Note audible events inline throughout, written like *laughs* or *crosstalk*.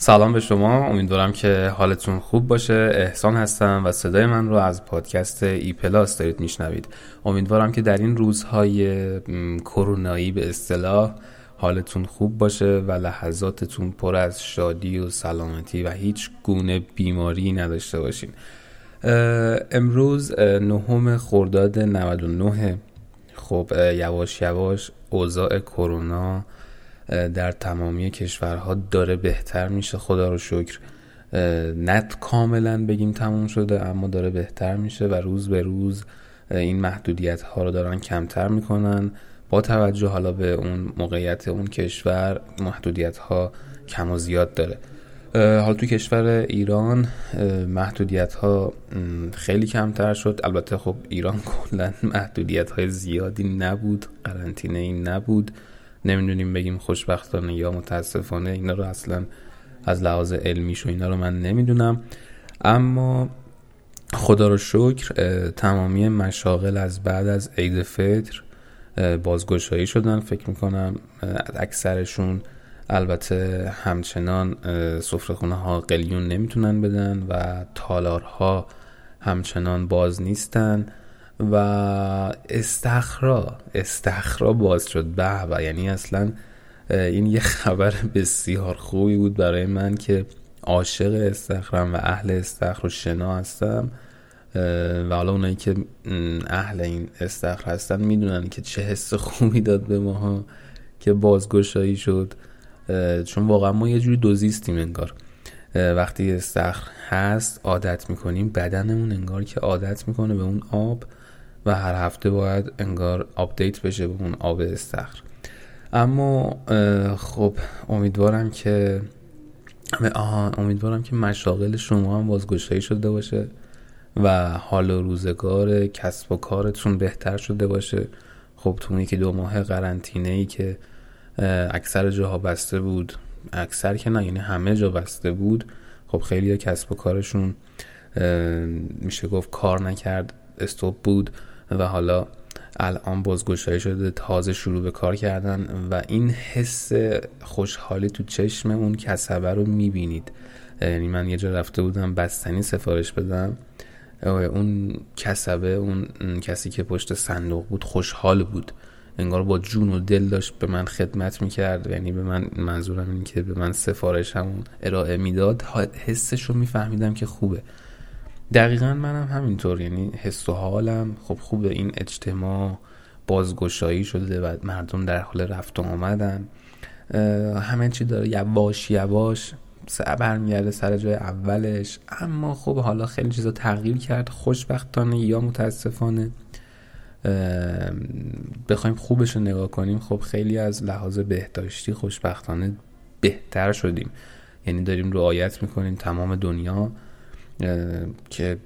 سلام به شما. امیدوارم که حالتون خوب باشه. احسان هستم و صدای من رو از پادکست ای پلاس دارید میشنوید. امیدوارم که در این روزهای کرونایی به اصطلاح حالتون خوب باشه و لحظاتتون پر از شادی و سلامتی و هیچ گونه بیماری نداشته باشین. امروز نهم خرداد 99 خب یواش یواش اوضاع کرونا در تمامی کشورها داره بهتر میشه. خدا رو شکر نت کاملا بگیم تموم شده اما داره بهتر میشه و روز به روز این محدودیت ها رو دارن کمتر می‌کنن. با توجه حالا به اون موقعیت اون کشور محدودیت ها کم و زیاد داره. حالا تو کشور ایران محدودیت ها خیلی کمتر شد. البته خب ایران *laughs* کلا محدودیت های زیادی نبود قرنطینه ای نبود. نمی‌دونیم بگیم خوشبختانه یا متاسفانه اینا رو اصلا از لحاظ علمیش و اینا رو من نمی‌دونم. اما خدا رو شکر تمامی مشاغل از بعد از عید فطر بازگشایی شدن. فکر می‌کنم اکثرشون البته همچنان سفرخونه ها قلیون نمی‌تونن بدن و تالارها همچنان باز نیستن. و استخرا استخرا باز شد. به و یعنی اصلا این یه خبر بسیار خوبی بود برای من که عاشق استخرم و اهل استخر و شنا هستم. و حالا اونایی که اهل این استخر هستن می‌دونن که چه حس خوبی داد به ماها که بازگشایی شد. چون واقعا ما یه جوری دوزیستیم انگار. وقتی استخر هست عادت می‌کنیم بدنمون انگار که عادت می‌کنه به اون آب. و هر هفته باید انگار آپدیت بشه به اون آب استخر. اما خب امیدوارم که آها امیدوارم که مشاغل شما هم بازگشایی شده باشه و حال و روزگار کسب و کارتون بهتر شده باشه. خب تو یکی دو ماه قرنطینه ای که اکثر جاها بسته بود اکثر که نه یعنی همه جا بسته بود خب خیلی کسب و کارشون میشه گفت کار نکرد استوب بود. و حالا الان بازگشایی شده تازه شروع به کار کردن و این حس خوشحالی تو چشم اون کسبه رو می‌بینید. یعنی من یه جا رفته بودم بستنی سفارش بدم. اون کسبه اون کسی که پشت صندوق بود خوشحال بود. انگار با جون و دل داشت به من خدمت می‌کرد. یعنی به من منظورم این که به من سفارش همون ارائه می‌داد. حسش رو میفهمیدم که خوبه. دقیقا منم همینطور یعنی حس و حالم. خب خوبه این اجتماع بازگشایی شده و مردم در حال رفت و آمدن. همه چی داره یواش یواش برمیگرده سر جای اولش. اما خب حالا خیلی چیزا تغییر کرد. خوشبختانه یا متاسفانه بخوایم خوبش رو نگاه کنیم. خب خیلی از لحاظ بهداشتی خوشبختانه بهتر شدیم. یعنی داریم رعایت می‌کنیم تمام دنیا. که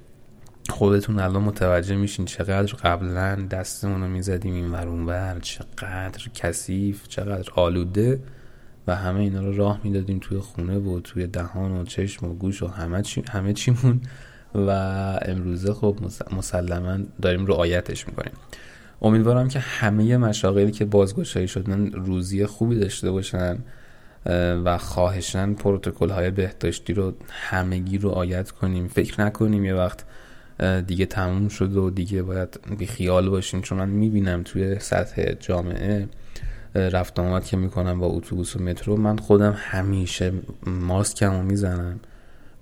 خودتون الان متوجه میشین چقدر قبلا دستمون رو می‌زدیم این ورونور چقدر کثیف چقدر آلوده و همه اینا رو راه می‌دادیم توی خونه و توی دهان و چشم و گوش و همه, چی، همه چیمون. و امروزه خب مسلما داریم رعایتش می‌کنیم. امیدوارم که همه مشاغلی که بازگشایی شدن روزی خوبی داشته باشن. و خواهشن پروتکل های بهداشتی رو همگی رو آیت کنیم. فکر نکنیم یه وقت دیگه تموم شد و دیگه باید بی خیال باشیم چون من می‌بینم توی سطح جامعه رفت آمد که می‌کنم با اتوبوس و مترو من خودم همیشه ماسکم رو می‌زنم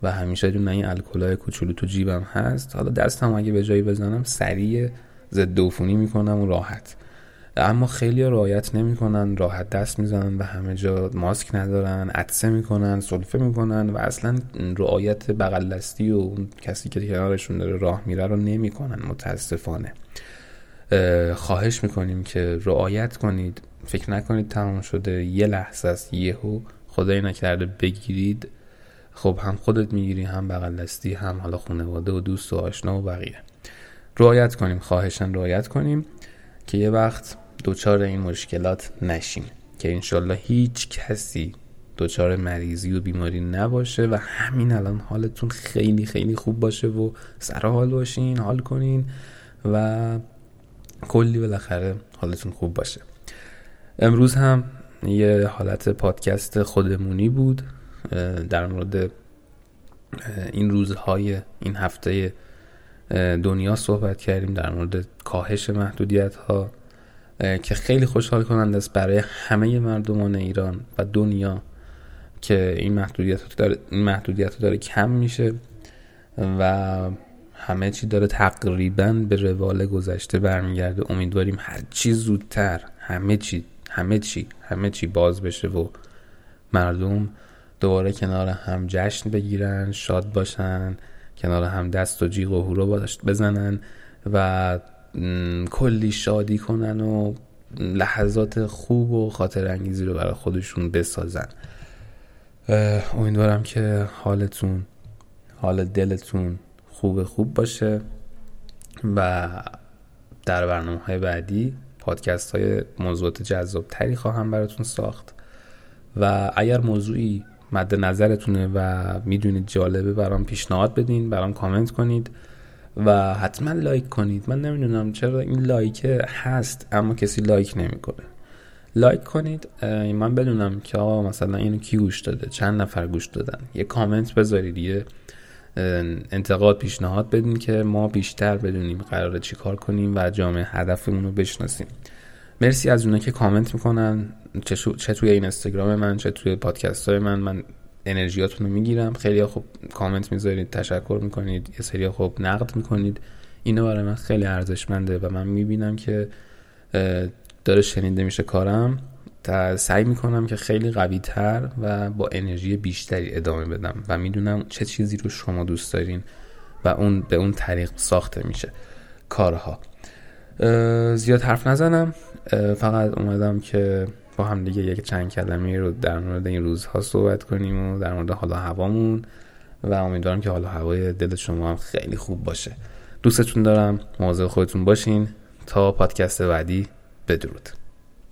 و همیشه دون این الکلای کوچولو تو جیبم هست. حالا دستم اگه به جایی بزنم سریع ضد عفونی می‌کنم و راحت. اما خیلی رعایت نمی‌کنن راحت دست می‌زنن و همه جا ماسک ندارن عطسه می‌کنن سلفه می‌کنن و اصلا رعایت بغل دستی و کسی که کنارشون داره راه میره رو نمی‌کنن متاسفانه. خواهش می‌کنیم که رعایت کنید. فکر نکنید تمام شده یه لحظه است یهو خدای نکرده بگیرید. خب هم خودت می‌گیری هم بغل دستی هم حالا خانواده و دوست و آشنا و بقیه. رعایت کنیم خواهشن رعایت کنیم. که یه وقت دوچار این مشکلات نشیم. که انشالله هیچ کسی دوچار مریضی و بیماری نباشه و همین الان حالتون خیلی خیلی خوب باشه و سر حال باشین حال کنین و کلی بالاخره حالتون خوب باشه. امروز هم یه حالت پادکست خودمونی بود در مورد این روزهای این هفته دنیا صحبت کردیم در مورد کاهش محدودیت ها که خیلی خوشحال کننده است برای همه مردمان ایران و دنیا که این محدودیت داره, این محدودیت داره کم میشه و همه چی داره تقریبا به روال گذشته برمیگرده. امیدواریم هر چی زودتر همه چی همه چی همه چی باز بشه و مردم دوباره کنار هم جشن بگیرن شاد باشن. کنار هم دست و جیغ و هورا بزنن و کلی شادی کنن و لحظات خوب و خاطر انگیزی رو برای خودشون بسازن. امیدوارم که حالتون حال دلتون خوب خوب باشه و در برنامه های بعدی پادکست های موضوعات جذاب تری خواهم براتون ساخت. و اگر موضوعی مد نظرتونه و می‌دونید جالبه برام پیشنهاد بدین برام کامنت کنید و حتما لایک کنید. من نمی‌دونم چرا این لایک هست اما کسی لایک نمی‌کنه. لایک کنید. من بدونم که آقا مثلا اینو کی گوش داده؟ چند نفر گوش دادن؟ یه کامنت بذارید یه انتقاد پیشنهاد بدین که ما بیشتر بدونیم قراره چی کار کنیم و جامعه هدفمون رو بشناسیم. مرسی از اونایی که کامنت می‌کنن چه, توی این اینستاگرام من چه توی پادکست های من. من انرژیاتون رو می‌گیرم. خیلی خوب کامنت می‌ذارید تشکر می‌کنید. یه سری خوب نقد می‌کنید. اینو برای من خیلی ارزشمنده و من می‌بینم که داره شنیده میشه کارم تا سعی می‌کنم که خیلی قوی تر و با انرژی بیشتری ادامه بدم و می‌دونم چه چیزی رو شما دوست دارین و اون به اون طریق ساخته میشه کارها. زیاد حرف نزنم. فقط اومدم که با هم دیگه یک چند کلمه رو در مورد این روزها صحبت کنیم و در مورد حالا هوامون. و امیدوارم که حالا هوای دل شما هم خیلی خوب باشه. دوستتون دارم. مواظب خودتون باشین. تا پادکست بعدی. بدرود.